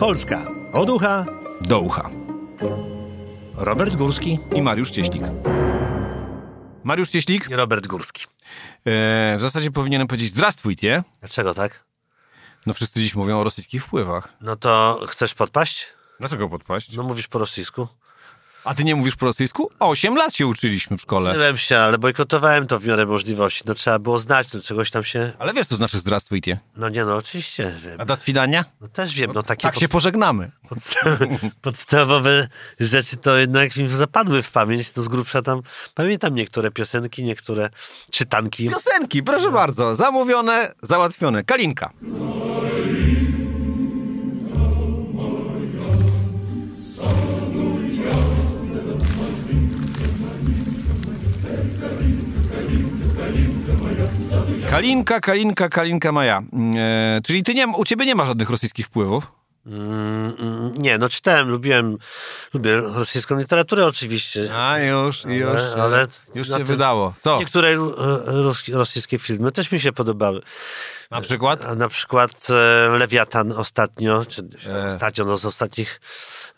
Polska od ucha do ucha. Robert Górski I Mariusz Cieślik. Mariusz Cieślik, i Robert Górski. e, w zasadzie powinienem powiedzieć zdrastwujcie. Dlaczego tak? No wszyscy dziś mówią o rosyjskich wpływach. No to chcesz podpaść? Dlaczego podpaść? No mówisz po rosyjsku. A ty nie mówisz po rosyjsku? Osiem lat się uczyliśmy w szkole. Byłem się, ale bojkotowałem to w miarę możliwości. No trzeba było znać, no czegoś tam się... Ale wiesz, co znaczy zdrastwujcie. No nie, no oczywiście wiem. A do swidania? No też wiem, no takie Tak się pożegnamy. podsta- podstawowe rzeczy to jednak mi zapadły w pamięć. To z grubsza tam pamiętam niektóre piosenki, niektóre czytanki. Piosenki, proszę bardzo. Zamówione, załatwione. Kalinka. Kalinka, Kalinka, Kalinka Maja. E, czyli ty nie, u ciebie nie ma żadnych rosyjskich wpływów? Mm, nie, no czytałem, lubiłem, lubię rosyjską literaturę oczywiście. A już, już. Ale- ale już się wydało. Co? Niektóre e, ros- rosyjskie filmy też mi się podobały. Na przykład? Na przykład e, Lewiatan ostatnio, czy E. ostatnio, no z ostatnich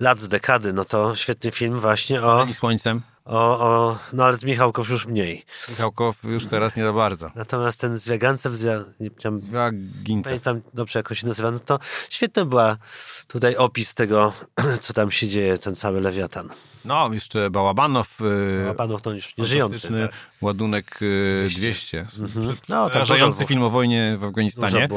lat, z dekady, no to świetny film właśnie o, I słońcem. O, o no ale Michałkow już mniej. Michałkow już teraz nie za bardzo. Natomiast ten Zwiagancew, zwia, nie wiem, pamiętam dobrze jak on się nazywa, no to świetny była tutaj opis tego, co tam się dzieje, ten cały Lewiatan. No, jeszcze Bałabanow. Yy, panów to już nie żyjący. Tak. ładunek yy, 200. Mhm. No, tam dużo- film o wojnie w Afganistanie.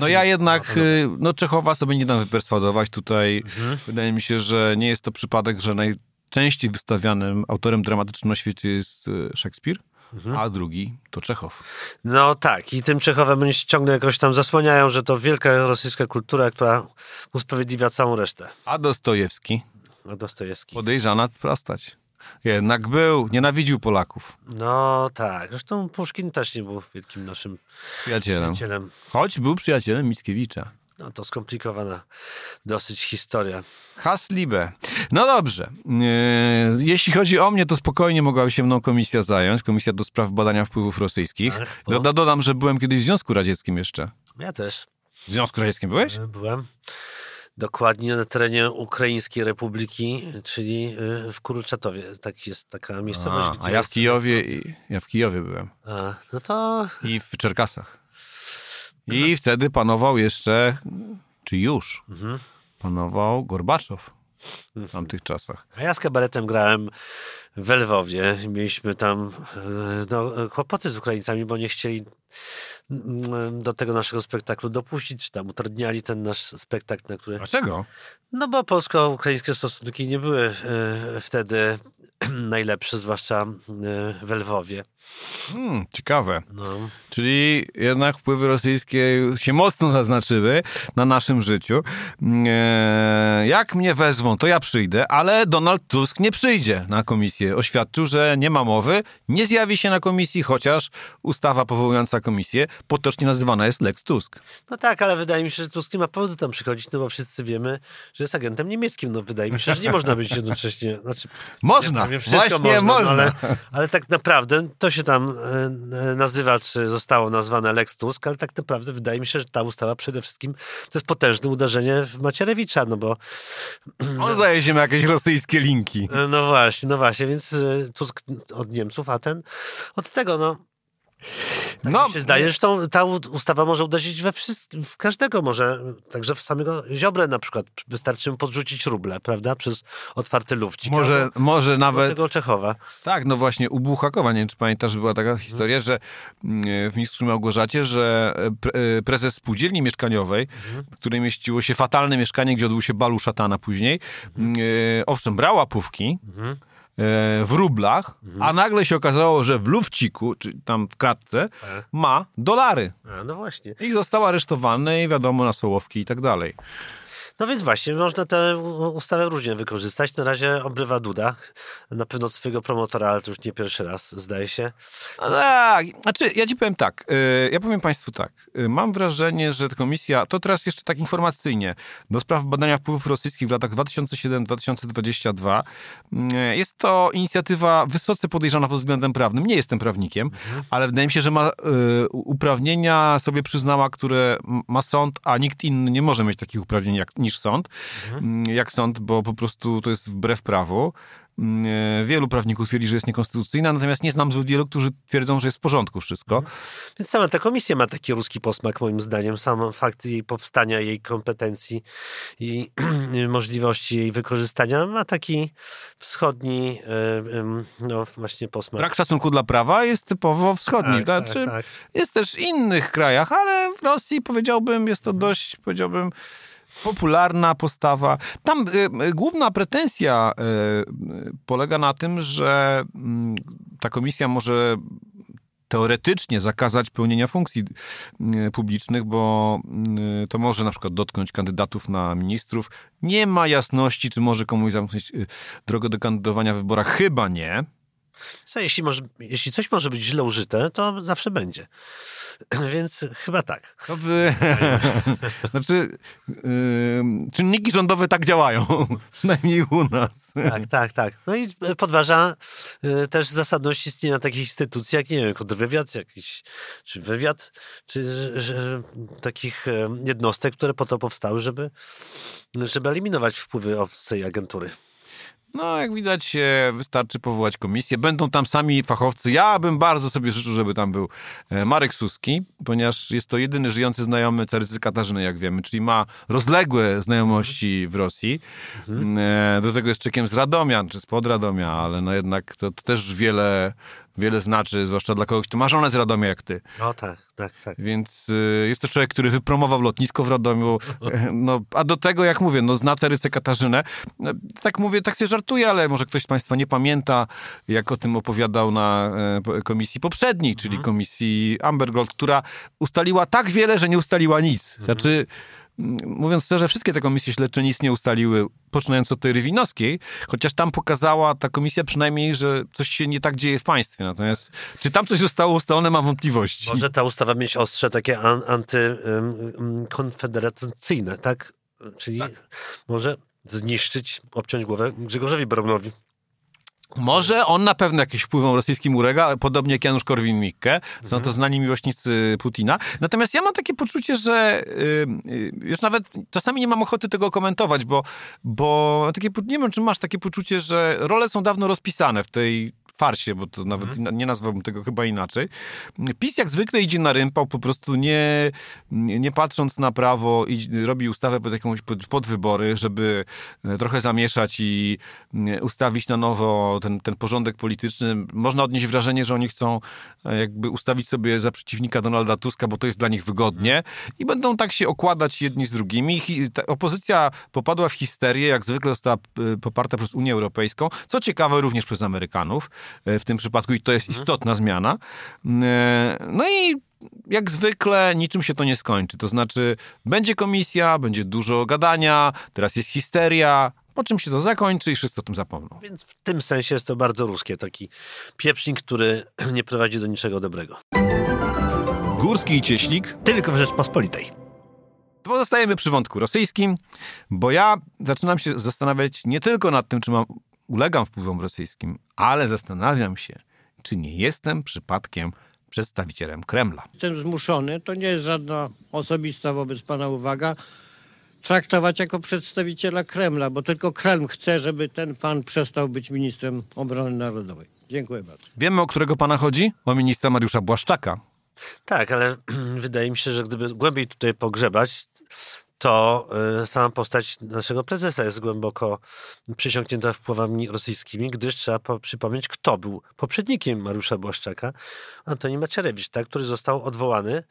No ja jednak, No, no. yy, no Czechowa sobie nie dam wyperswadować tutaj. Mhm. Wydaje mi się, że nie jest to przypadek, że najczęściej wystawianym autorem dramatycznym na świecie jest yy, Szekspir, Mhm. a drugi to Czechow. No tak, i tym Czechowem oni się ciągle jakoś tam zasłaniają, że to wielka rosyjska kultura, która usprawiedliwia całą resztę. A Dostojewski A Dostojewski. podejrzana sprostać. Jednak był, nienawidził Polaków. No tak, zresztą Puszkin też nie był wielkim naszym Przyjacielem. przyjacielem. Choć był przyjacielem Mickiewicza. No to skomplikowana dosyć historia. Haslibe. No dobrze. Yy, Jeśli chodzi o mnie, to spokojnie mogłaby się mną komisja zająć. Komisja do spraw badania wpływów rosyjskich. Ach, no. Doda, dodam, że byłem kiedyś w Związku Radzieckim jeszcze. Ja też W Związku Radzieckim byłeś? e, byłem. Dokładnie na terenie Ukraińskiej Republiki, czyli e, w Kurczatowie. Tak jest taka miejscowość, A, a ja w Kijowie, i- ja w Kijowie byłem. A, no to I w Czerkasach. I wtedy panował jeszcze, czy już, Mhm. panował Gorbaczow w tamtych czasach. A ja z kabaretem grałem w Lwowie. Mieliśmy tam e, no, kłopoty z Ukraińcami, bo nie chcieli mm, do tego naszego spektaklu dopuścić, czy tam utrudniali ten nasz spektakl, na który... Dlaczego? No bo polsko-ukraińskie stosunki nie były e, wtedy najlepsze, zwłaszcza e, w Lwowie. Hmm, ciekawe. No. Czyli jednak wpływy rosyjskie się mocno zaznaczyły na naszym życiu. E, Jak mnie wezwą, to ja przyjdę, ale Donald Tusk nie przyjdzie na komisję. Oświadczył, że nie ma mowy, nie zjawi się na komisji, chociaż ustawa powołująca komisję potocznie nazywana jest Lex Tusk. no tak, ale wydaje mi się, że Tusk nie ma powodu tam przychodzić, no bo wszyscy wiemy, że jest agentem niemieckim. No wydaje mi się, że nie można być jednocześnie... Znaczy, Można, Ja wiem, wszystko właśnie można, można. No, ale, ale tak naprawdę to się tam e, e, nazywa, czy zostało nazwane Lex Tusk, ale tak naprawdę wydaje mi się, że ta ustawa przede wszystkim to jest potężne uderzenie w Macierewicza, no bo On zdaje ma jakieś rosyjskie linki. no właśnie, no właśnie, więc e, Tusk od Niemców, a ten od tego, no. Tak No, mi się zdaje, że tą, ta ustawa może uderzyć we wszystkich, w każdego może, także w samego Ziobrę na przykład. Wystarczy mu podrzucić ruble, prawda, przez otwarty lufcik. może, albo, może albo nawet... tego Czechowa. Tak, no właśnie u Buchakowa, nie wiem czy pamiętasz, była taka historia, że mm, w Mistrzu Małgorzacie, że e, pre- e, prezes spółdzielni mieszkaniowej, w której mieściło się fatalne mieszkanie, gdzie odbył się balu szatana później, mm, e, owszem, brała łapówki Mhm. E, w rublach, a nagle się okazało, że w lufciku, czy tam w kratce, Tak. ma dolary. A, no właśnie. I został aresztowany i wiadomo na Sołowki i tak dalej. No więc właśnie, można tę ustawę różnie wykorzystać. Na razie obrywa Duda, na pewno swojego promotora, ale to już nie pierwszy raz, zdaje się. No tak, znaczy ja ci powiem tak, y, ja powiem państwu tak, y, mam wrażenie, że komisja, to teraz jeszcze tak informacyjnie, do spraw badania wpływów rosyjskich w latach 2007-2022, y, jest to inicjatywa wysoce podejrzana pod względem prawnym, nie jestem prawnikiem, ale wydaje mi się, że ma uprawnienia sobie przyznała, które ma sąd, a nikt inny nie może mieć takich uprawnień jak, niż sąd, mhm. jak sąd, bo po prostu to jest wbrew prawu. Mm, e, wielu prawników twierdzi, że jest niekonstytucyjna, natomiast nie znam zbyt wielu, którzy twierdzą, że jest w porządku wszystko. Mhm. Więc sama ta komisja ma taki ruski posmak, moim zdaniem. Sam fakt jej powstania, jej kompetencji i możliwości jej wykorzystania ma taki wschodni, e, no właśnie posmak. Brak szacunku dla prawa jest typowo wschodni. Tak, znaczy, tak, tak. Jest też w innych krajach, ale w Rosji powiedziałbym, jest to dość, powiedziałbym, popularna postawa. Tam y, y, główna pretensja y, polega na tym, że mm, ta komisja może teoretycznie zakazać pełnienia funkcji publicznych, bo to może na przykład dotknąć kandydatów na ministrów. Nie ma jasności, czy może komuś zamknąć drogę do kandydowania w wyborach. Chyba nie. Co, jeśli, może, jeśli coś może być źle użyte, to zawsze będzie. Więc chyba tak. No by... znaczy, yy, czynniki rządowe tak działają, przynajmniej u nas. Tak, tak, tak. No i podważa yy, też zasadność istnienia takich instytucji, jak nie wiem, kontrwywiad jakiś, czy wywiad, czy że, takich jednostek, które po to powstały, żeby, żeby eliminować wpływy obcej agentury. No, jak widać, wystarczy powołać komisję. Będą tam sami fachowcy. Ja bym bardzo sobie życzył, żeby tam był e, Marek Suski, ponieważ jest to jedyny żyjący znajomy Carycy Katarzyny, jak wiemy, czyli ma rozległe znajomości w Rosji. Mhm. E, do tego jest czekiem z Radomia, czy z Radomia, ale no jednak to, to też wiele wiele znaczy, zwłaszcza dla kogoś, kto ma żonę z Radomia jak ty. No tak, tak, tak. Więc y, jest to człowiek, który wypromował lotnisko w Radomiu. No, a do tego, jak mówię, no zna Cerysę Katarzynę. No, tak mówię, tak się żartuję, ale może ktoś z państwa nie pamięta, jak o tym opowiadał na e, komisji poprzedniej, czyli mhm. komisji Ambergold, która ustaliła tak wiele, że nie ustaliła nic. Mhm. Znaczy mówiąc szczerze, wszystkie te komisje śledcze nic nie ustaliły, poczynając od tej Rywinowskiej, chociaż tam pokazała ta komisja przynajmniej, że coś się nie tak dzieje w państwie. Natomiast czy tam coś zostało ustalone, mam wątpliwości. Może ta ustawa mieć ostrze takie an, antykonfederacyjne, tak? Czyli tak. może zniszczyć, obciąć głowę Grzegorzowi Braunowi. Może on na pewno jakiś wpływom rosyjskim ulega, podobnie jak Janusz Korwin-Mikke. Są to mhm. znani miłośnicy Putina. Natomiast ja mam takie poczucie, że yy, już nawet czasami nie mam ochoty tego komentować, bo, bo takie, nie wiem, czy masz takie poczucie, że role są dawno rozpisane w tej farsie, bo to nawet mhm. nie nazwałbym tego chyba inaczej. PiS jak zwykle idzie na rympał, po prostu nie, nie patrząc na prawo, robi ustawę pod jakąś pod, pod wybory, żeby e, trochę zamieszać i e, ustawić na nowo ten, ten porządek polityczny. Można odnieść wrażenie, że oni chcą e, jakby ustawić sobie za przeciwnika Donalda Tuska, bo to jest dla nich wygodnie i będą tak się okładać jedni z drugimi. Opozycja popadła w histerię, jak zwykle została poparta przez Unię Europejską, co ciekawe również przez Amerykanów. E, w tym przypadku i to jest mhm. istotna zmiana. E, no i jak zwykle niczym się to nie skończy. To znaczy, będzie komisja, będzie dużo gadania, teraz jest histeria, po czym się to zakończy i wszyscy o tym zapomną. Więc w tym sensie jest to bardzo ruskie, taki pieprznik, który nie prowadzi do niczego dobrego. Górski i Cieślik. Tylko w Rzeczpospolitej. Pozostajemy przy wątku rosyjskim, bo ja zaczynam się zastanawiać nie tylko nad tym, czy mam ulegam wpływom rosyjskim, ale zastanawiam się, czy nie jestem przypadkiem przedstawicielem Kremla. Jestem zmuszony, to nie jest żadna osobista wobec pana uwaga, traktować jako przedstawiciela Kremla, bo tylko Kreml chce, żeby ten pan przestał być ministrem obrony narodowej. Dziękuję bardzo. Wiemy, o którego pana chodzi? O ministra Mariusza Błaszczaka. Tak, ale wydaje mi się, że gdyby głębiej tutaj pogrzebać, to y, sama postać naszego prezesa jest głęboko przysiągnięta wpływami rosyjskimi, gdyż trzeba przypomnieć, kto był poprzednikiem Mariusza Błaszczaka, Antoni Macierewicz, tak, który został odwołany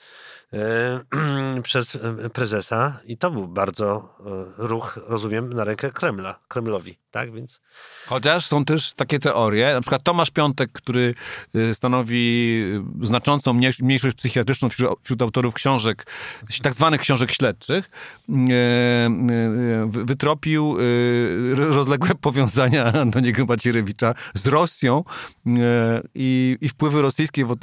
y, przez y, prezesa. I to był bardzo ruch, rozumiem, na rękę Kremla, Kremlowi, tak, więc... Chociaż są też takie teorie, na przykład Tomasz Piątek, który stanowi znaczącą mniejszość psychiatryczną wśród, wśród autorów książek, tak zwanych książek śledczych, e, wytropił rozległe powiązania Antoniego Macierewicza z Rosją i, i wpływy rosyjskie w,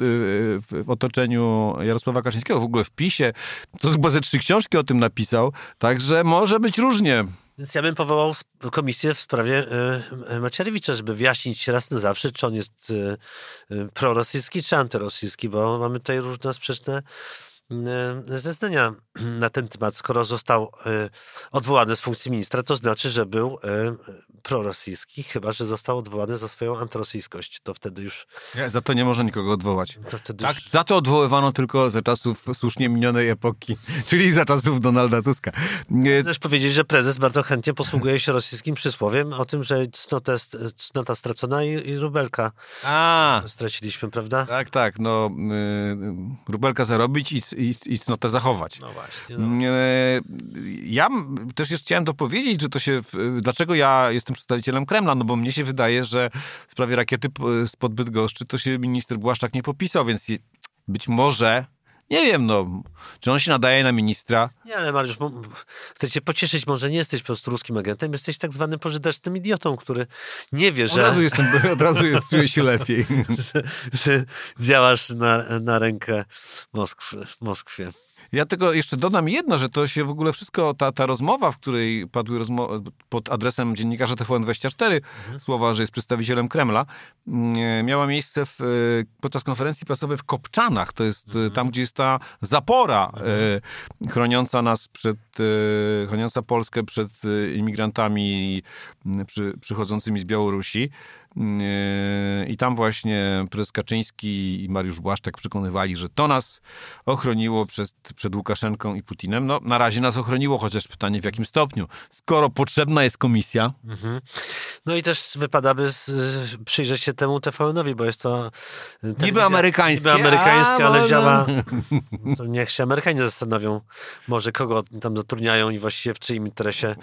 w, otoczeniu Jarosława Kaczyńskiego, w ogóle w PiSie. To chyba ze trzy książki o tym napisał, także może być różnie. Więc ja bym powołał komisję w sprawie Macierewicza, żeby wyjaśnić raz na zawsze, czy on jest prorosyjski, czy antyrosyjski, bo mamy tutaj różne sprzeczne e, zeznania na ten temat. Skoro został e, odwołany z funkcji ministra, to znaczy, że był e, prorosyjski, chyba że został odwołany za swoją antyrosyjskość. To wtedy już. Nie, za to nie można nikogo odwołać. To Tak, już za to odwoływano tylko za czasów słusznie minionej epoki, czyli za czasów Donalda Tuska. Nie, też powiedzieć, że prezes bardzo chętnie posługuje się rosyjskim przysłowiem o tym, że cnota, cnota stracona i, i rubelka A, straciliśmy, prawda? tak, tak, no y, rubelka zarobić i, i, i cnotę zachować. No właśnie. No. Ja też jeszcze chciałem dopowiedzieć, że to się. Dlaczego ja jestem przedstawicielem Kremla? No bo mnie się wydaje, że w sprawie rakiety spod Bydgoszczy to się minister Błaszczak nie popisał, więc być może. Nie wiem, no, czy on się nadaje na ministra? Nie, ale Mariusz, cię pocieszyć, może nie jesteś po prostu ruskim agentem, jesteś tak zwanym pożytecznym idiotą, który nie wie, Od że, razu jestem, od razu jest- czuję się lepiej. że, że działasz na, na rękę Moskwy, Moskwie. Ja tylko jeszcze dodam jedno, że to się w ogóle wszystko, ta, ta rozmowa, w której padły rozmo- pod adresem dziennikarza TVN24 słowa, że jest przedstawicielem Kremla, mm, miała miejsce w, e, podczas konferencji prasowej w Kopczanach. To jest e, tam, gdzie jest ta zapora e, chroniąca nas przed, chroniąca Polskę przed imigrantami przy, przychodzącymi z Białorusi. Yy, I tam właśnie prezes Kaczyński i Mariusz Błaszczak przekonywali, że to nas ochroniło przed, przed Łukaszenką i Putinem. No, na razie nas ochroniło, chociaż pytanie w jakim stopniu. Skoro potrzebna jest komisja, Mhm. No i też wypada by z, przyjrzeć się temu TVN-owi, bo jest to telewizja amerykańskie, Niby amerykańskie, a ale może- działa... To niech się Amerykanie zastanowią, może kogo tam zatrudniają i właściwie w czyim interesie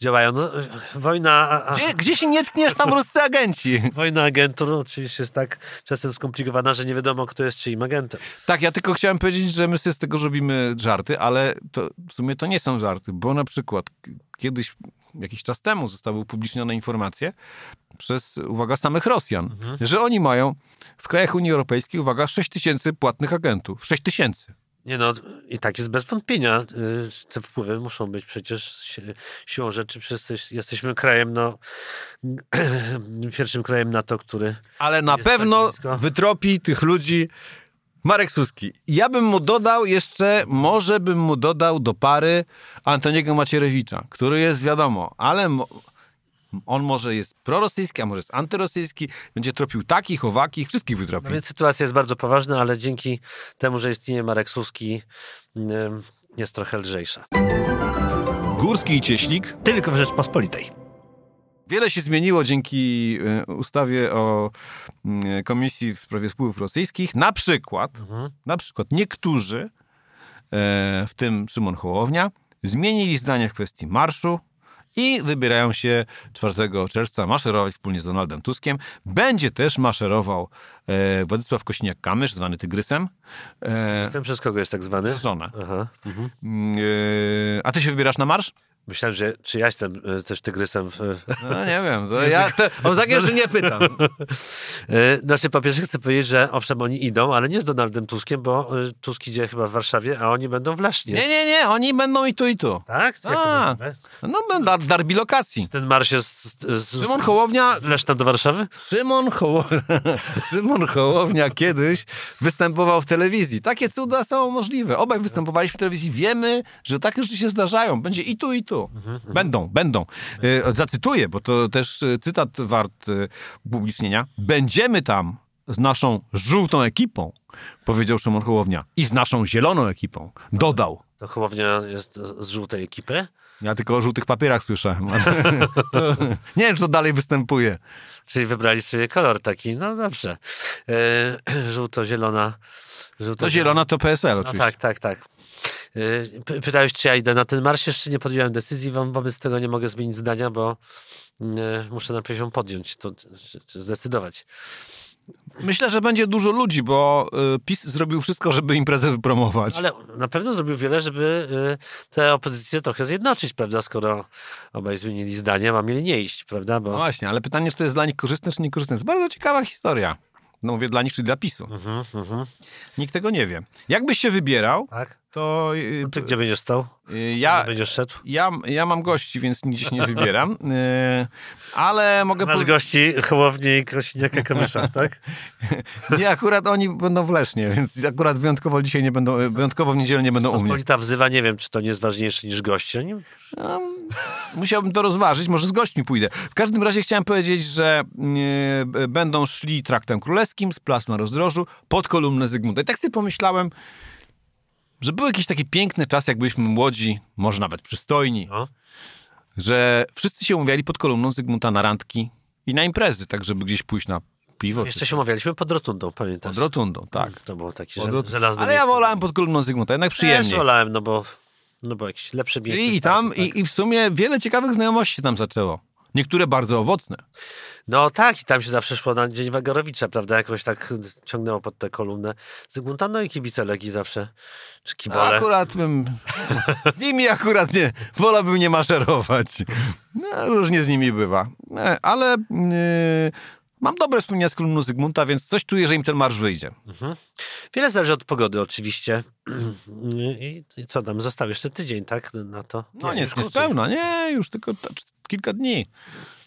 działają. No, wojna... a- a- gdzie, gdzie się nie tkniesz, tam ruscy agenci. Wojna agentur oczywiście jest tak czasem skomplikowana, że nie wiadomo, kto jest czyim agentem. Tak, ja tylko chciałem powiedzieć, że my sobie z tego robimy żarty, ale to, w sumie to nie są żarty, bo na przykład kiedyś, jakiś czas temu zostały upublicznione informacje przez, uwaga, samych Rosjan, że oni mają w krajach Unii Europejskiej, uwaga, 6 tysięcy płatnych agentów. 6 tysięcy. Nie no, i tak jest bez wątpienia. Y, Te wpływy muszą być przecież si- siłą rzeczy, przecież jesteś- jesteśmy krajem, no, pierwszym krajem NATO, który Ale na tak pewno blisko. wytropi tych ludzi Marek Suski. Ja bym mu dodał jeszcze, może bym mu dodał do pary Antoniego Macierewicza, który jest wiadomo, ale on może jest prorosyjski, a może jest antyrosyjski, będzie tropił takich, owakich, wszystkich wytropi. No więc sytuacja jest bardzo poważna, ale dzięki temu, że istnieje Marek Suski, jest trochę lżejsza. Górski i Cieślik. Tylko w Rzeczpospolitej. Wiele się zmieniło dzięki e, ustawie o mm, Komisji w sprawie wpływów rosyjskich. Na przykład, Mhm. na przykład niektórzy, e, w tym Szymon Hołownia, zmienili zdanie w kwestii marszu i wybierają się 4 czerwca maszerować wspólnie z Donaldem Tuskiem. Będzie też maszerował e, Władysław Kośniak-Kamysz, zwany Tygrysem, e, Jestem przez kogo jest tak zwany? przez żonę. Mhm. Mm, e, a ty się wybierasz na marsz? Myślałem, że czy ja jestem y, też tygrysem. No nie wiem, to ja te, o takie rzeczy nie pytam. Y, Znaczy, po pierwsze chcę powiedzieć, że owszem, oni idą, ale nie z Donaldem Tuskiem, bo y, Tusk idzie chyba w Warszawie, a oni będą w Lesznie. Nie, nie, nie, oni będą i tu, i tu. Tak? Jak A. No, będą darbi lokacji. Ten marsz jest z, z, Szymon Hołownia, z Leszna do Warszawy? Szymon, Hoło... Szymon Hołownia kiedyś występował w telewizji. Takie cuda są możliwe. Obaj występowaliśmy w telewizji. Wiemy, że takie rzeczy się zdarzają. Będzie i tu, i tu. Będą, będą. E, Zacytuję, bo to też e, cytat wart e, upublicznienia. Będziemy tam z naszą żółtą ekipą, powiedział Szymon Hołownia. I z naszą zieloną ekipą. Dodał. To Hołownia jest z żółtej ekipy. Ja tylko o żółtych papierach słyszałem. nie wiem, czy to dalej występuje. Czyli wybrali sobie kolor taki, no dobrze. E, żółto-zielona. Żółto To zielona to PSL No oczywiście. tak, tak, tak. Py- Pytałeś, czy ja idę na ten marsz. Jeszcze nie podjąłem decyzji, wo- wobec tego nie mogę zmienić zdania, bo e, muszę najpierw ją podjąć, to, czy, czy zdecydować. Myślę, że będzie dużo ludzi, bo y, PiS zrobił wszystko, żeby imprezę wypromować. Ale na pewno zrobił wiele, żeby tę opozycję trochę zjednoczyć, prawda, skoro obaj zmienili zdanie, a mieli nie iść, prawda, No bo... właśnie, ale pytanie, czy to jest dla nich korzystne, czy niekorzystne. Jest bardzo ciekawa historia. No mówię dla nich, czy dla PiSu. Mhm, mhm. Nikt tego nie wie. Jakbyś się wybierał, Tak? To No ty gdzie będziesz stał? y, ja, Gdzie będziesz szedł? ja, ja mam gości, więc nigdzie się nie wybieram, y, ale mogę Masz powiedzieć, gości Hołowni i Krosiniaka Kamysza, tak? nie, akurat oni będą w Lesznie, więc akurat wyjątkowo dzisiaj nie będą, wyjątkowo w niedzielę nie będą u mnie. Pospolita wzywa, nie wiem, czy to nie jest ważniejsze niż gości. Oni... No, musiałbym to rozważyć, może z gośćmi pójdę. W każdym razie chciałem powiedzieć, że będą szli traktem królewskim z placu na rozdrożu pod kolumnę Zygmunta. I tak sobie pomyślałem, że był jakiś taki piękny czas, jak byliśmy młodzi, może nawet przystojni, No. że wszyscy się umawiali pod kolumną Zygmunta na randki i na imprezy, tak żeby gdzieś pójść na piwo. Jeszcze się umawialiśmy pod rotundą, pamiętasz? pod rotundą, tak. To było takie Pod żelazne Ale ja wolałem pod kolumną Zygmunta, jednak Też przyjemniej. wolałem, no bo, no bo jakieś lepsze miejsce. I, i tam, tak. i, i w sumie wiele ciekawych znajomości tam zaczęło. Niektóre bardzo owocne. No tak, i tam się zawsze szło na Dzień Wagarowicza, prawda? Jakoś tak ciągnęło pod tę kolumnę Zygmunta, no i kibice Legii zawsze, czy kibole. Akurat bym. Z nimi akurat nie. Wolałbym nie maszerować. No, różnie z nimi bywa. E, Ale yy, mam dobre wspomnienia z kolumną Zygmunta, więc coś czuję, że im ten marsz wyjdzie. Mhm. Wiele zależy od pogody oczywiście. I, co tam, został jeszcze tydzień, tak? Na to? No nie, już nie krócej. spełna. Nie, już tylko kilka dni.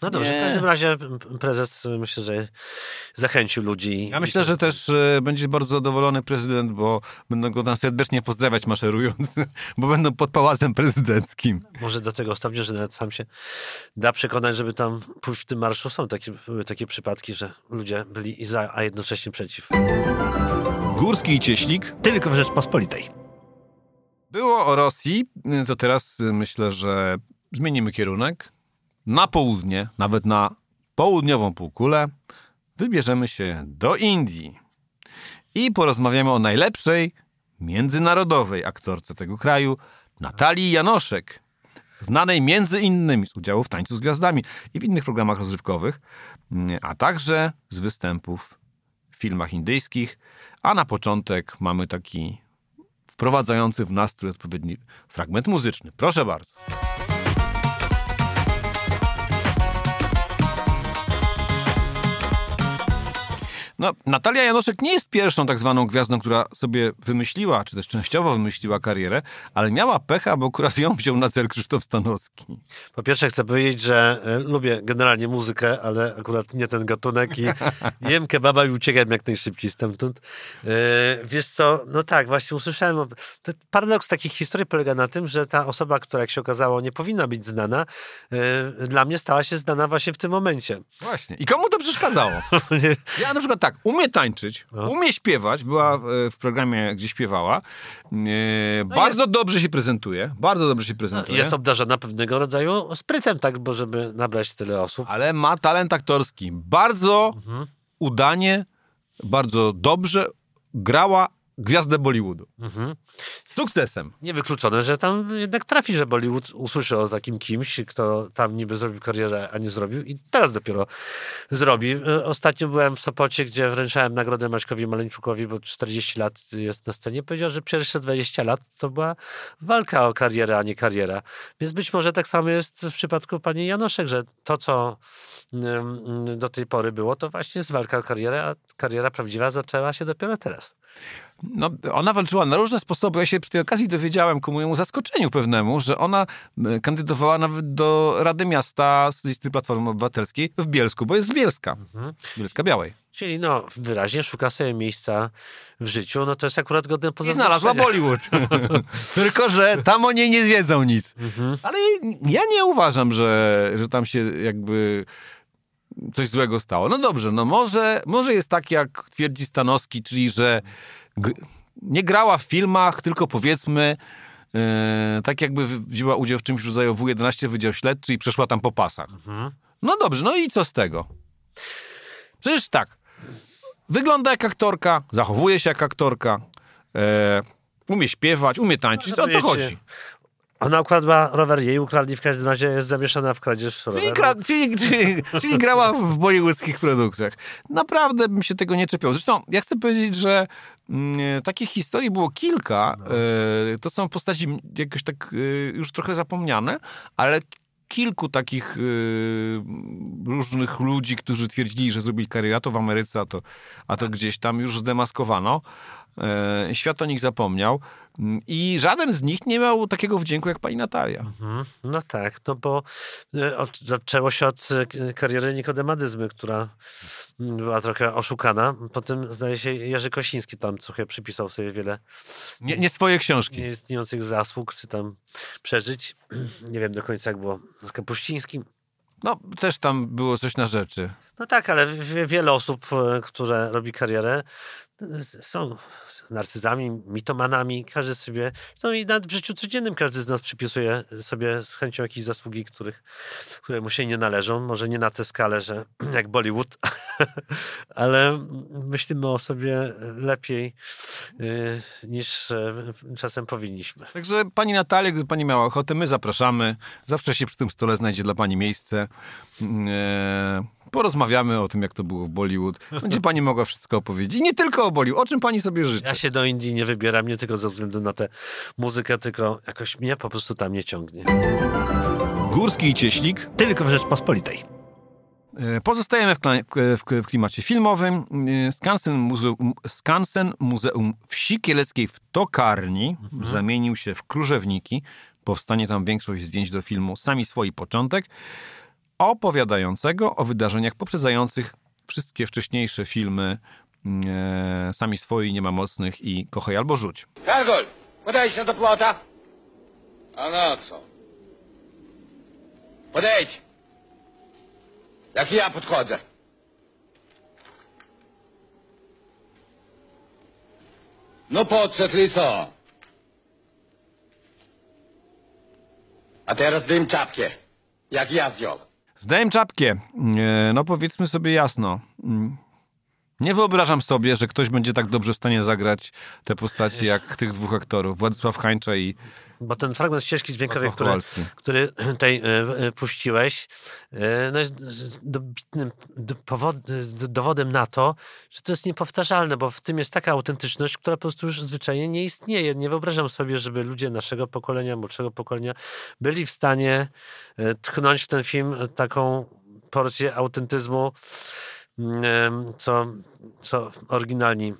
No dobrze, Nie. w każdym razie prezes y, myślę, że zachęcił ludzi. Ja myślę, że też e, będzie bardzo zadowolony prezydent, bo będą go tam serdecznie pozdrawiać maszerując, bo będą pod pałacem prezydenckim. Może do tego stopnia, że nawet sam się da przekonać, żeby tam pójść w tym marszu. Są takie, były takie przypadki, że ludzie byli i za, a jednocześnie przeciw. Górski i Cieślik Tylko w Rzeczpospolitej. Było o Rosji, to teraz y, myślę, że zmienimy kierunek. Na południe, nawet na południową półkulę, wybierzemy się do Indii i porozmawiamy o najlepszej międzynarodowej aktorce tego kraju, Natalii Janoszek, znanej między innymi z udziału w Tańcu z Gwiazdami i w innych programach rozrywkowych, a także z występów w filmach indyjskich. A na początek mamy taki wprowadzający w nastrój odpowiedni fragment muzyczny. Proszę bardzo. No, Natalia Janoszek nie jest pierwszą tak zwaną gwiazdą, która sobie wymyśliła, czy też częściowo wymyśliła karierę, ale miała pecha, bo akurat ją wziął na cel Krzysztof Stanowski. Po pierwsze chcę powiedzieć, że e, lubię generalnie muzykę, ale akurat nie ten gatunek i jem kebaba i uciekam jak najszybciej stamtąd. E, Wiesz co, no tak, właśnie usłyszałem, to paradoks takich historii polega na tym, że ta osoba, która jak się okazało nie powinna być znana, e, dla mnie stała się znana właśnie w tym momencie. Właśnie. I komu to przeszkadzało? Ja na przykład tak, umie tańczyć, No. umie śpiewać, była w, w programie, gdzie śpiewała, e, bardzo dobrze się prezentuje, bardzo dobrze się prezentuje, Jest obdarzona pewnego rodzaju sprytem, tak, bo żeby nabrać tyle osób. ale ma talent aktorski. Bardzo Mhm. udanie, bardzo dobrze grała gwiazdę Bollywoodu. Mhm. Sukcesem. Niewykluczone, że tam jednak trafi, że Bollywood usłyszy o takim kimś, kto tam niby zrobił karierę, a nie zrobił i teraz dopiero zrobi. E, Ostatnio byłem w Sopocie, gdzie wręczałem nagrodę Maćkowi Maleńczukowi, bo 40 lat jest na scenie. Powiedział, że pierwsze 20 lat to była walka o karierę, a nie kariera. Więc być może tak samo jest w przypadku pani Janoszek, że to, co do tej pory było, to właśnie jest walka o karierę, a kariera prawdziwa zaczęła się dopiero teraz. No, ona walczyła na różne sposoby. Ja się przy tej okazji dowiedziałem ku mojemu zaskoczeniu pewnemu, że ona e, kandydowała nawet do Rady Miasta z listy Platformy Obywatelskiej w Bielsku, bo jest z Bielska. Mhm. Bielska Białej. Czyli no, wyraźnie szuka sobie miejsca w życiu, no to jest akurat godne I pozazdroszczenia. znalazła Bollywood. Tylko, że tam o niej nie zwiedzą nic. Mhm. Ale ja nie uważam, że, że tam się jakby coś złego stało. No dobrze, no może, może jest tak, jak twierdzi Stanowski, czyli że nie grała w filmach, tylko powiedzmy e, tak jakby wzięła udział w czymś rodzaju W11 Wydział Śledczy i przeszła tam po pasach. Mhm. No dobrze, no i co z tego? Przecież tak, wygląda jak aktorka, zachowuje się jak aktorka, e, umie śpiewać, umie tańczyć. O co chodzi? Ona ukradła rower jej, ukradli w każdym razie, jest zamieszana w kradzież Czyli, roweru. gra, czyli, czyli, czyli grała w bollywoodzkich produktach. Naprawdę bym się tego nie czepiał. Zresztą ja chcę powiedzieć, że mm, takich historii było kilka. E, to są postaci jakoś tak e, już trochę zapomniane, ale kilku takich e, różnych ludzi, którzy twierdzili, że zrobili karierę, a to w Ameryce, a to, a to gdzieś tam już zdemaskowano. E, świat o nich zapomniał mm, i żaden z nich nie miał takiego wdzięku jak pani Natalia. Mhm. No tak, no bo e, od, zaczęło się od e, kariery Nikodemadyzmy, która mm, była trochę oszukana. Potem zdaje się Jerzy Kosiński tam trochę przypisał sobie wiele Nie, nie swoje książki. nieistniejących zasług, czy tam przeżyć. Nie wiem do końca jak było z Kapuścińskim. No, też tam było coś na rzeczy. No tak, ale wie- wiele osób, które robi karierę, e, są narcyzami, mitomanami. Każdy sobie, no i nawet w życiu codziennym każdy z nas przypisuje sobie z chęcią jakieś zasługi, których, które mu się nie należą. Może nie na tę skalę, że jak Bollywood, ale myślimy o sobie lepiej y, niż e, czasem powinniśmy. Także pani Natalia, gdyby pani miała ochotę, my zapraszamy. Zawsze się przy tym stole znajdzie dla pani miejsce. Mm, E, porozmawiamy o tym, jak to było w Bollywood. Będzie pani mogła wszystko opowiedzieć. I nie tylko o Bollywood, o czym pani sobie życzy. Ja się do Indii nie wybieram nie tylko ze względu na tę muzykę, tylko jakoś mnie po prostu tam nie ciągnie. Górski i Cieślik. Tylko w Rzeczpospolitej. E, Pozostajemy w, kla- w, w klimacie filmowym. E, Skansen, Muzeum, Skansen Muzeum Wsi Kieleckiej w Tokarni zamienił się w Krużewniki. Powstanie tam większość zdjęć do filmu Sami swoi początek, opowiadającego o wydarzeniach poprzedzających wszystkie wcześniejsze filmy Sami swoi, Nie ma mocnych i Kochaj albo rzuć. Kargol, podejdź no do płota. A na co? Podejdź. Jak ja podchodzę. No podszedł i co? A teraz zdejm czapkę. Jak ja zdjął. Zdałem czapkę. E, No powiedzmy sobie jasno. Nie wyobrażam sobie, że ktoś będzie tak dobrze w stanie zagrać te postaci jak tych dwóch aktorów. Władysław Hańcza i Bo ten fragment ścieżki dźwiękowej, który, który tutaj e, e, puściłeś, e, no jest dobitnym do- powod, do- dowodem na to, że to jest niepowtarzalne, bo w tym jest taka autentyczność, która po prostu już zwyczajnie nie istnieje. Nie wyobrażam sobie, żeby ludzie naszego pokolenia, młodszego pokolenia byli w stanie tchnąć w ten film taką porcję autentyzmu, co, co oryginalni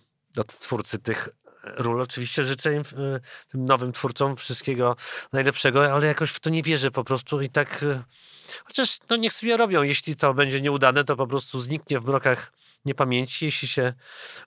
twórcy tych ról. Oczywiście życzę im, e, tym nowym twórcom wszystkiego najlepszego, ale jakoś w to nie wierzę po prostu i tak e, chociaż no niech sobie robią. Jeśli to będzie nieudane, to po prostu zniknie w mrokach niepamięci. Jeśli się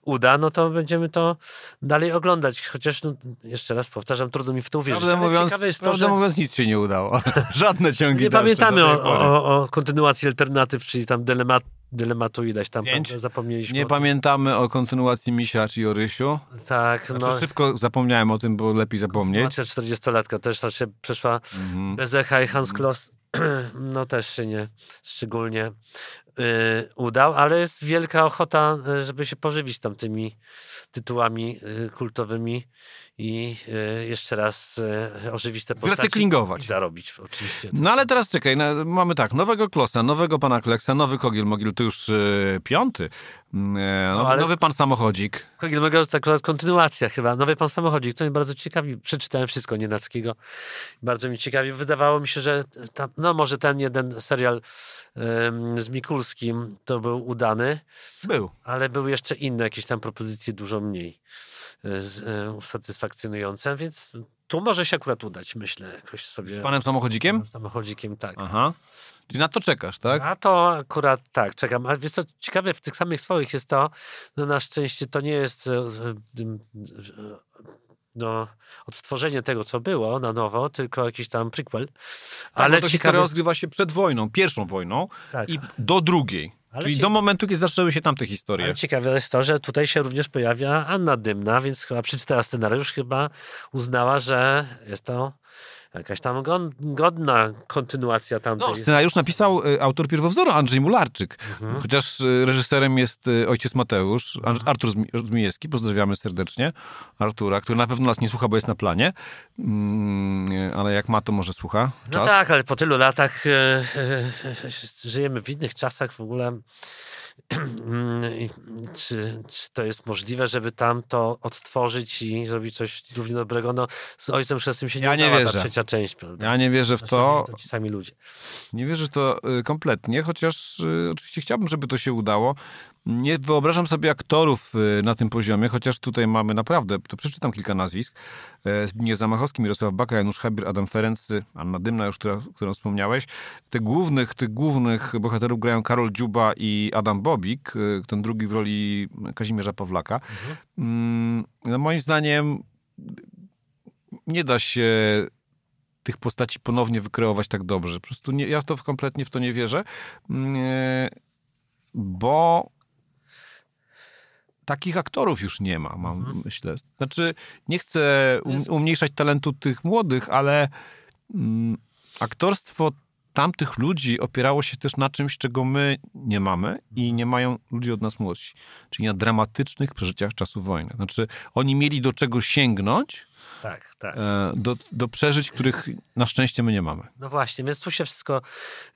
uda, no to będziemy to dalej oglądać. Chociaż no, jeszcze raz powtarzam, trudno mi w to uwierzyć. Prawdę mówiąc, jest to, prawdę że mówiąc, nic się nie udało. Żadne ciągi nie pamiętamy o, o, o kontynuacji alternatyw, czyli tam dylemat, dylematu ileś tam Pięć. prawda, zapomnieliśmy. Nie pamiętamy o kontynuacji Misia czy Jorysiu. Tak, Znaczy, no. szybko zapomniałem o tym, bo lepiej zapomnieć. Macia 40-latka też raczej przeszła Mhm. bez echa i Hans Kloss no też się nie szczególnie udał, ale jest wielka ochota, y, żeby się pożywić tam tymi tytułami y, kultowymi i y, jeszcze raz y, ożywić te postaci. Zrecyklingować. Zarobić oczywiście. No ale teraz czekaj, no, mamy tak, nowego Klosa, nowego pana Kleksa, nowy Kogiel Mogil, to już piąty. Mm, E, nowy, ale- nowy pan Samochodzik. Kogielmego to akurat kontynuacja chyba. Nowy Pan Samochodzik, to mnie bardzo ciekawi. Przeczytałem wszystko Nienackiego. Bardzo mi ciekawi. Wydawało mi się, że tam, no może ten jeden serial z Mikulskim to był udany, Był. ale były jeszcze inne jakieś tam propozycje dużo mniej e, z- e, usatysfakcjonujące, więc tu może się akurat udać, myślę, jakoś sobie. Z panem Samochodzikiem? Samochodzikiem, tak. Aha. Czyli na to czekasz, tak? A to akurat tak, czekam. A wiesz co, ciekawe w tych samych swoich jest to, no na szczęście to nie jest e, no, odtworzenie tego, co było na nowo, tylko jakiś tam prequel. Ale Ale to ciekawe historia jest, rozgrywa się przed wojną, pierwszą wojną tak, i do drugiej. Ale Czyli do momentu, kiedy zaczęły się tamte historie. ale ciekawe jest to, że tutaj się również pojawia Anna Dymna, więc chyba przeczytała scenariusz, chyba uznała, że jest to jakaś tam godna kontynuacja tamtej. No, scenariusz napisał y, autor pierwowzoru Andrzej Mularczyk. Mhm. Chociaż y, reżyserem jest y, ojciec Mateusz, An- Artur Zmi- Zmijewski, pozdrawiamy serdecznie Artura, który na pewno nas nie słucha, bo jest na planie, Mm, ale jak ma, to może słucha. No Czas. tak, ale po tylu latach żyjemy w innych czasach w ogóle. Czy, czy to jest możliwe, żeby tam to odtworzyć i zrobić coś równie dobrego? No, z Ojcem Chrzestnym się nie Ja nie wierzę. ta trzecia część, prawda? Ja nie wierzę w to. to ci sami ludzie. Nie wierzę w to y, kompletnie, chociaż y, oczywiście chciałbym, żeby to się udało. Nie wyobrażam sobie aktorów y, na tym poziomie, chociaż tutaj mamy naprawdę, to przeczytam kilka nazwisk. E, Zbigniew Zamachowski, Mirosław Baka, Janusz Habir, Adam Ferency, Anna Dymna, już, która, którą wspomniałeś. Tych głównych, tych głównych bohaterów grają Karol Dziuba i Adam Bobik, y, ten drugi w roli Kazimierza Pawlaka. Mm, No moim zdaniem nie da się tych postaci ponownie wykreować tak dobrze. Po prostu nie, ja to kompletnie w to nie wierzę, Mm, e, bo takich aktorów już nie ma, mam myślę. Znaczy, nie chcę um, umniejszać talentu tych młodych, ale mm, aktorstwo tamtych ludzi opierało się też na czymś, czego my nie mamy i nie mają ludzie od nas młodsi. Czyli na dramatycznych przeżyciach czasu wojny. Znaczy, oni mieli do czego sięgnąć, Tak, tak. e, do, do przeżyć, których na szczęście my nie mamy. No właśnie, więc tu się wszystko,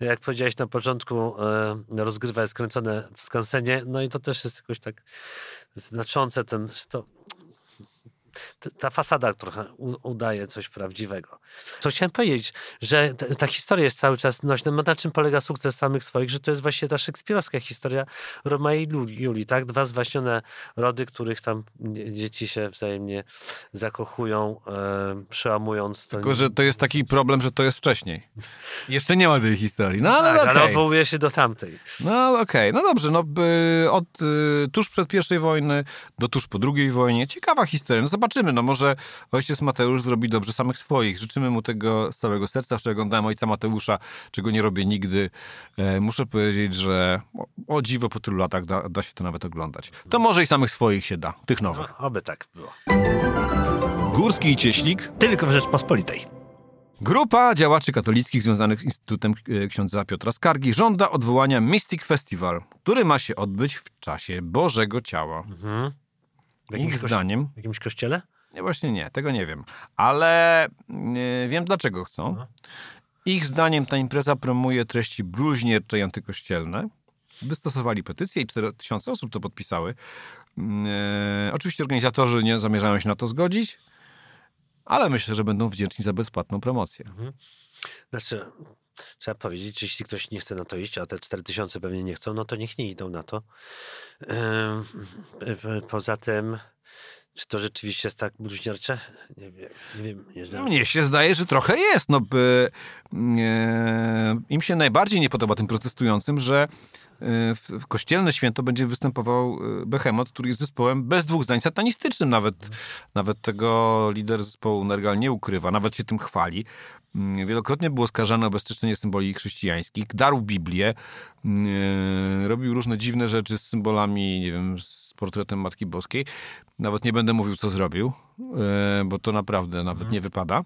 jak powiedziałeś na początku, e, rozgrywa, jest kręcone w skansenie, no i to też jest jakoś tak znaczące, ten, to, ta fasada trochę udaje coś prawdziwego. Co chciałem powiedzieć, że ta, ta historia jest cały czas nośna. No, Na czym polega sukces samych swoich, że to jest właśnie ta szekspirowska historia Roma i Julii, tak? Dwa zwaśnione rody, których tam dzieci się wzajemnie zakochują, e, przełamując ten... Tylko, że to jest taki problem, że to jest wcześniej. Jeszcze nie ma tej historii. No ale Tak, ale okej. odwołuje się do tamtej. No okej, no dobrze, no by od y, tuż przed pierwszej wojny do tuż po drugiej wojnie. Ciekawa historia, no zobaczymy, no może ojciec Mateusz zrobi dobrze samych swoich. Życzymy mu tego z całego serca. Wczoraj oglądałem ojca Mateusza, czego nie robię nigdy. E, muszę powiedzieć, że o, o dziwo po tylu latach da, da się to nawet oglądać. To może i samych swoich się da, tych nowych. No, oby tak było. Górski i Cieślik Tylko w Rzeczpospolitej. Grupa działaczy katolickich związanych z Instytutem e, księdza Piotra Skargi żąda odwołania Mystic Festival, który ma się odbyć w czasie Bożego Ciała. Mhm. W Ich zdaniem, w jakimś kościele? nie, właśnie nie, tego nie wiem, ale e, wiem dlaczego chcą. No. Ich zdaniem ta impreza promuje treści bluźniercze i antykościelne. Wystosowali petycję i 4000 osób to podpisały. Mm, E, oczywiście organizatorzy nie zamierzają się na to zgodzić, ale myślę, że będą wdzięczni za bezpłatną promocję. Znaczy, trzeba powiedzieć, że jeśli ktoś nie chce na to iść, a te 4000 pewnie nie chcą, no to niech nie idą na to. Poza tym, czy to rzeczywiście jest tak bluźniercze? Nie wiem, nie wiem, nie znam. Mnie się zdaje, że trochę jest. No, by, e, Im się najbardziej nie podoba tym protestującym, że w, kościelne święto będzie występował e, Behemoth, który jest zespołem bez dwóch zdań satanistycznym. Nawet, nawet tego lider zespołu Nergal nie ukrywa, nawet się tym chwali. Mm, Wielokrotnie był oskarżany o bezczeszczenie symboli chrześcijańskich, darł Biblię, e, robił różne dziwne rzeczy z symbolami, nie wiem, z portretem Matki Boskiej. Nawet nie będę mówił, co zrobił, e, bo to naprawdę nawet nie wypada.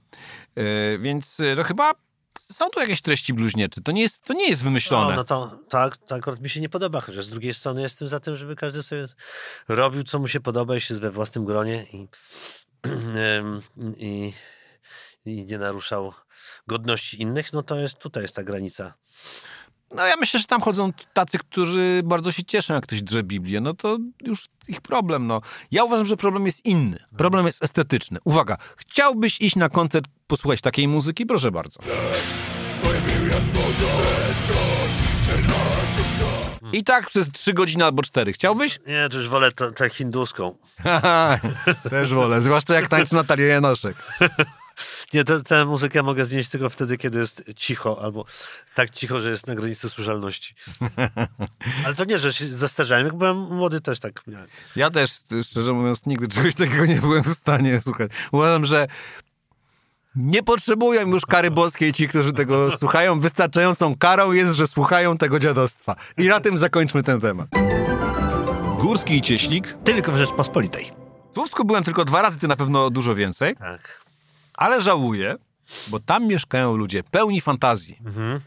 Więc e, no chyba są tu jakieś treści bluźniecze. To nie jest, to nie jest wymyślone. No, no to, to, to akurat mi się nie podoba, chociaż z drugiej strony jestem za tym, żeby każdy sobie robił, co mu się podoba i się we własnym gronie i, i, i nie naruszał godności innych, no to jest tutaj jest ta granica. No ja myślę, że tam chodzą tacy, którzy bardzo się cieszą, jak ktoś drze Biblię. No to już ich problem. No. Ja uważam, że problem jest inny. Problem jest estetyczny. Uwaga, chciałbyś iść na koncert, posłuchać takiej muzyki? Proszę bardzo. I tak przez trzy godziny albo cztery. Chciałbyś? Nie, to już wolę tę hinduską. Też wolę, zwłaszcza jak tańczy Natalia Janoszek. Nie, tę- tę muzykę mogę znieść tylko wtedy, kiedy jest cicho, albo tak cicho, że jest na granicy słyszalności. Ale to nie, że się zestarzałem. Jak byłem młody, też tak miałem. Ja też, szczerze mówiąc, nigdy czegoś takiego nie byłem w stanie słuchać. Uważam, że nie potrzebują już kary boskiej ci, którzy tego słuchają. Wystarczającą karą jest, że słuchają tego dziadostwa. I na tym zakończmy ten temat. Górski i Cieślik. Tylko w Rzeczpospolitej. W Słupsku byłem tylko dwa razy, ty na pewno dużo więcej, Tak. Ale żałuję, bo tam mieszkają ludzie pełni fantazji. Mhm.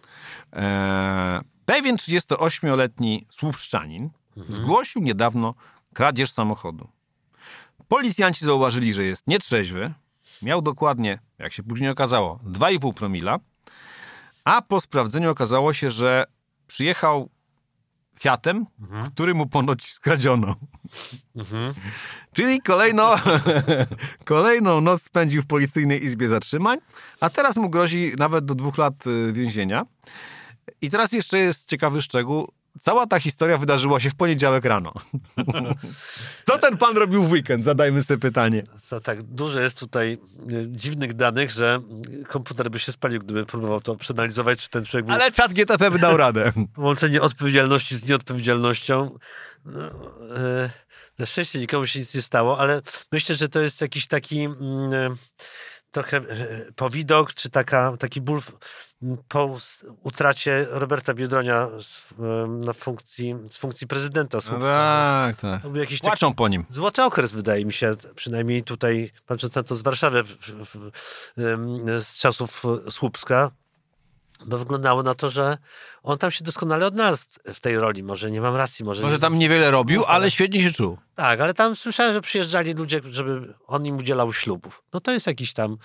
Eee, pewien 38-letni słupszczanin zgłosił niedawno kradzież samochodu. Policjanci zauważyli, że jest nietrzeźwy. Miał dokładnie, jak się później okazało, 2,5 promila. A po sprawdzeniu okazało się, że przyjechał Fiatem, który mu ponoć skradziono. Mhm. Czyli kolejno, kolejną noc spędził w policyjnej izbie zatrzymań, a teraz mu grozi nawet do dwóch lat y, więzienia. I teraz jeszcze jest ciekawy szczegół. Cała ta historia wydarzyła się w poniedziałek rano. Co ten pan robił w weekend? Zadajmy sobie pytanie. Co tak, dużo jest tutaj y, dziwnych danych, że komputer by się spalił, gdyby próbował to przeanalizować, czy ten człowiek był Ale czat GTP by dał radę. połączenie odpowiedzialności z nieodpowiedzialnością. No, e, Na szczęście nikomu się nic nie stało, ale myślę, że to jest jakiś taki e, trochę e, powidok, czy taka, taki ból po utracie Roberta Biedronia z, na funkcji, z funkcji prezydenta No Słupska. tak, tak. To był jakiś taki Płaczą po nim. złoty okres, wydaje mi się, przynajmniej tutaj, patrząc na to z Warszawy, w, w, w, z czasów Słupska, bo wyglądało na to, że on tam się doskonale odnalazł w tej roli. Może nie mam racji, może... Może nie tam niewiele robił, ale- świetnie się czuł. Tak, ale tam słyszałem, że przyjeżdżali ludzie, żeby on im udzielał ślubów. No to jest jakiś tam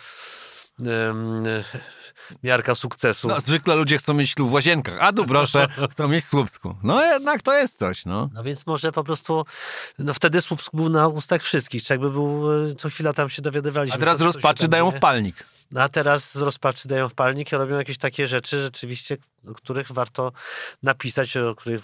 miarka sukcesu. No, zwykle ludzie chcą mieć ślub w łazienkach, a tu proszę, chcą mieć w Słupsku. No jednak to jest coś, no. No więc może po prostu, no wtedy Słupsk był na ustach wszystkich, czy jakby był, e, co chwila tam się dowiadywaliśmy. A teraz co- rozpaczy dają w palnik. No a teraz z rozpaczy dają w palnik i robią jakieś takie rzeczy rzeczywiście, o których warto napisać, o których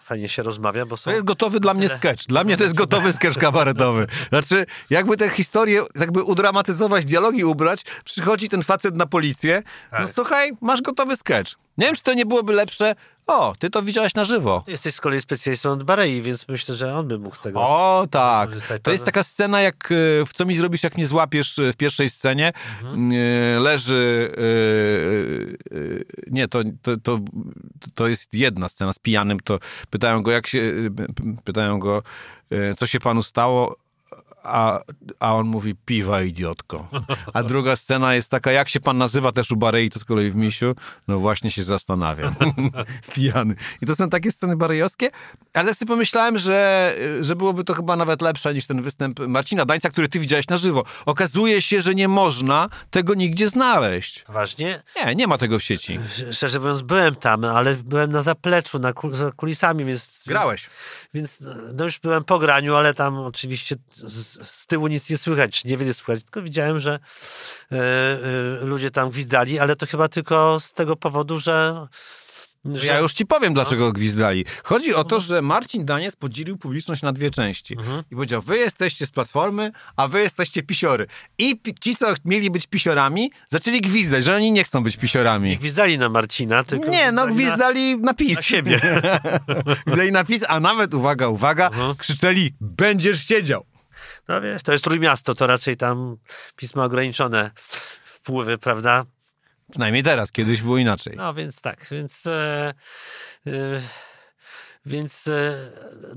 fajnie się rozmawia, bo są... To jest gotowy dla mnie sketch. Dla mnie to jest gotowy sketch kabaretowy. Znaczy, jakby tę historię jakby udramatyzować, dialogi ubrać, przychodzi ten facet na policję, no Tak. słuchaj, masz gotowy sketch. Nie wiem, czy to nie byłoby lepsze. O, ty to widziałeś na żywo. Ty jesteś z kolei specjalistą od Barei, więc myślę, że on by mógł tego... O, tak. To jest taka scena, jak e, w Co mi zrobisz, jak mnie złapiesz e, w pierwszej scenie. Mhm. E, Leży. Nie, to, to, to, to jest jedna scena z pijanym. To pytają go, jak się. Pytają go, co się panu stało. A, a on mówi, piwa idiotko. A druga scena jest taka, jak się pan nazywa też u Barei, to z kolei w misiu, no właśnie się zastanawiam. Pijany. I to są takie sceny barejowskie, ale sobie pomyślałem, że, że byłoby to chyba nawet lepsze niż ten występ Marcina Dańca, który ty widziałeś na żywo. Okazuje się, że nie można tego nigdzie znaleźć. Ważnie. Nie, nie ma tego w sieci. Szczerze mówiąc, byłem tam, ale byłem na zapleczu, na kul- za kulisami, więc... Grałeś. Więc no już byłem po graniu, ale tam oczywiście z, z tyłu nic nie słychać, czy niewiele słychać, tylko widziałem, że e, e, ludzie tam gwizdali, ale to chyba tylko z tego powodu, że... że Ja już ci powiem, dlaczego gwizdali. Chodzi o to, że Marcin Daniec podzielił publiczność na dwie części. Mhm. I powiedział, wy jesteście z Platformy, a wy jesteście pisiory. I ci, co mieli być pisiorami, zaczęli gwizdać, że oni nie chcą być Nie pisiorami. gwizdali na Marcina, tylko Nie, no na- gwizdali na PiS. na siebie. gwizdali na PiS, a nawet, uwaga, uwaga, Mhm. krzyczeli, będziesz siedział. No wiesz, to jest Trójmiasto, to raczej tam pisma ograniczone wpływy, prawda? Przynajmniej teraz, kiedyś było inaczej. No więc tak, więc... E, e, więc e,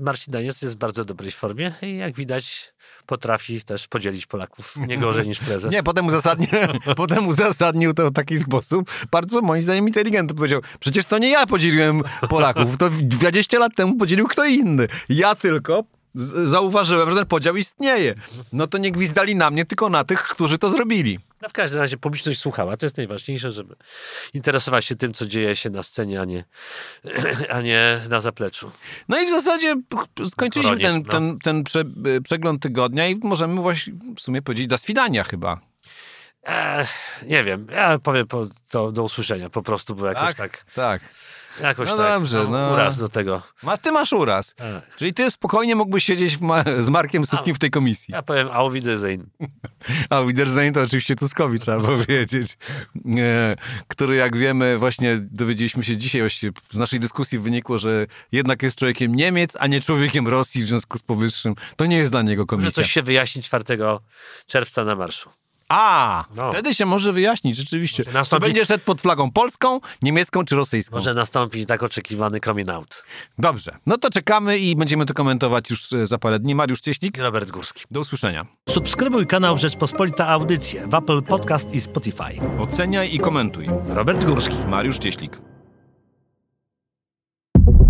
Marcin Daniec jest w bardzo dobrej formie i jak widać potrafi też podzielić Polaków nie gorzej niż prezes. Nie, potem uzasadnił, potem uzasadnił to w taki sposób, bardzo moim zdaniem inteligentny. Powiedział, przecież to nie ja podzieliłem Polaków, to 20 lat temu podzielił kto inny. Ja tylko z- zauważyłem, że ten podział istnieje. No to nie gwizdali na mnie, tylko na tych, którzy to zrobili. No w każdym razie publiczność słuchała. To jest najważniejsze, żeby interesować się tym, co dzieje się na scenie, a nie, a nie na zapleczu. No i w zasadzie skończyliśmy koronie, ten, no. ten, ten prze, przegląd tygodnia i możemy właśnie w sumie powiedzieć do swidania chyba. Nie wiem, ja powiem po, to do usłyszenia po prostu, bo jakoś tak, Tak. Jakoś No tak, dobrze, no. uraz do tego. Ma, ty masz uraz. Ech. Czyli ty spokojnie mógłbyś siedzieć ma- z Markiem Suskim w tej komisji. Ja powiem Au Wiedersehen. A Wiedersehen to oczywiście Tuskowi trzeba powiedzieć, e, który jak wiemy, właśnie dowiedzieliśmy się dzisiaj, właściwie z naszej dyskusji wynikło, że jednak jest człowiekiem Niemiec, a nie człowiekiem Rosji w związku z powyższym. To nie jest dla niego Może komisja. coś się wyjaśni 4 czerwca na marszu. A, No. wtedy się może wyjaśnić, rzeczywiście. Może Czy nastąpi- będzie szedł pod flagą polską, niemiecką czy rosyjską? Może nastąpi tak oczekiwany coming out. Dobrze, no to czekamy i będziemy to komentować już e, za parę dni. Mariusz Cieślik, I Robert Górski. do usłyszenia. Subskrybuj kanał Rzeczpospolita Audycje w Apple Podcast i Spotify. Oceniaj i komentuj. Robert Górski. Mariusz Cieślik.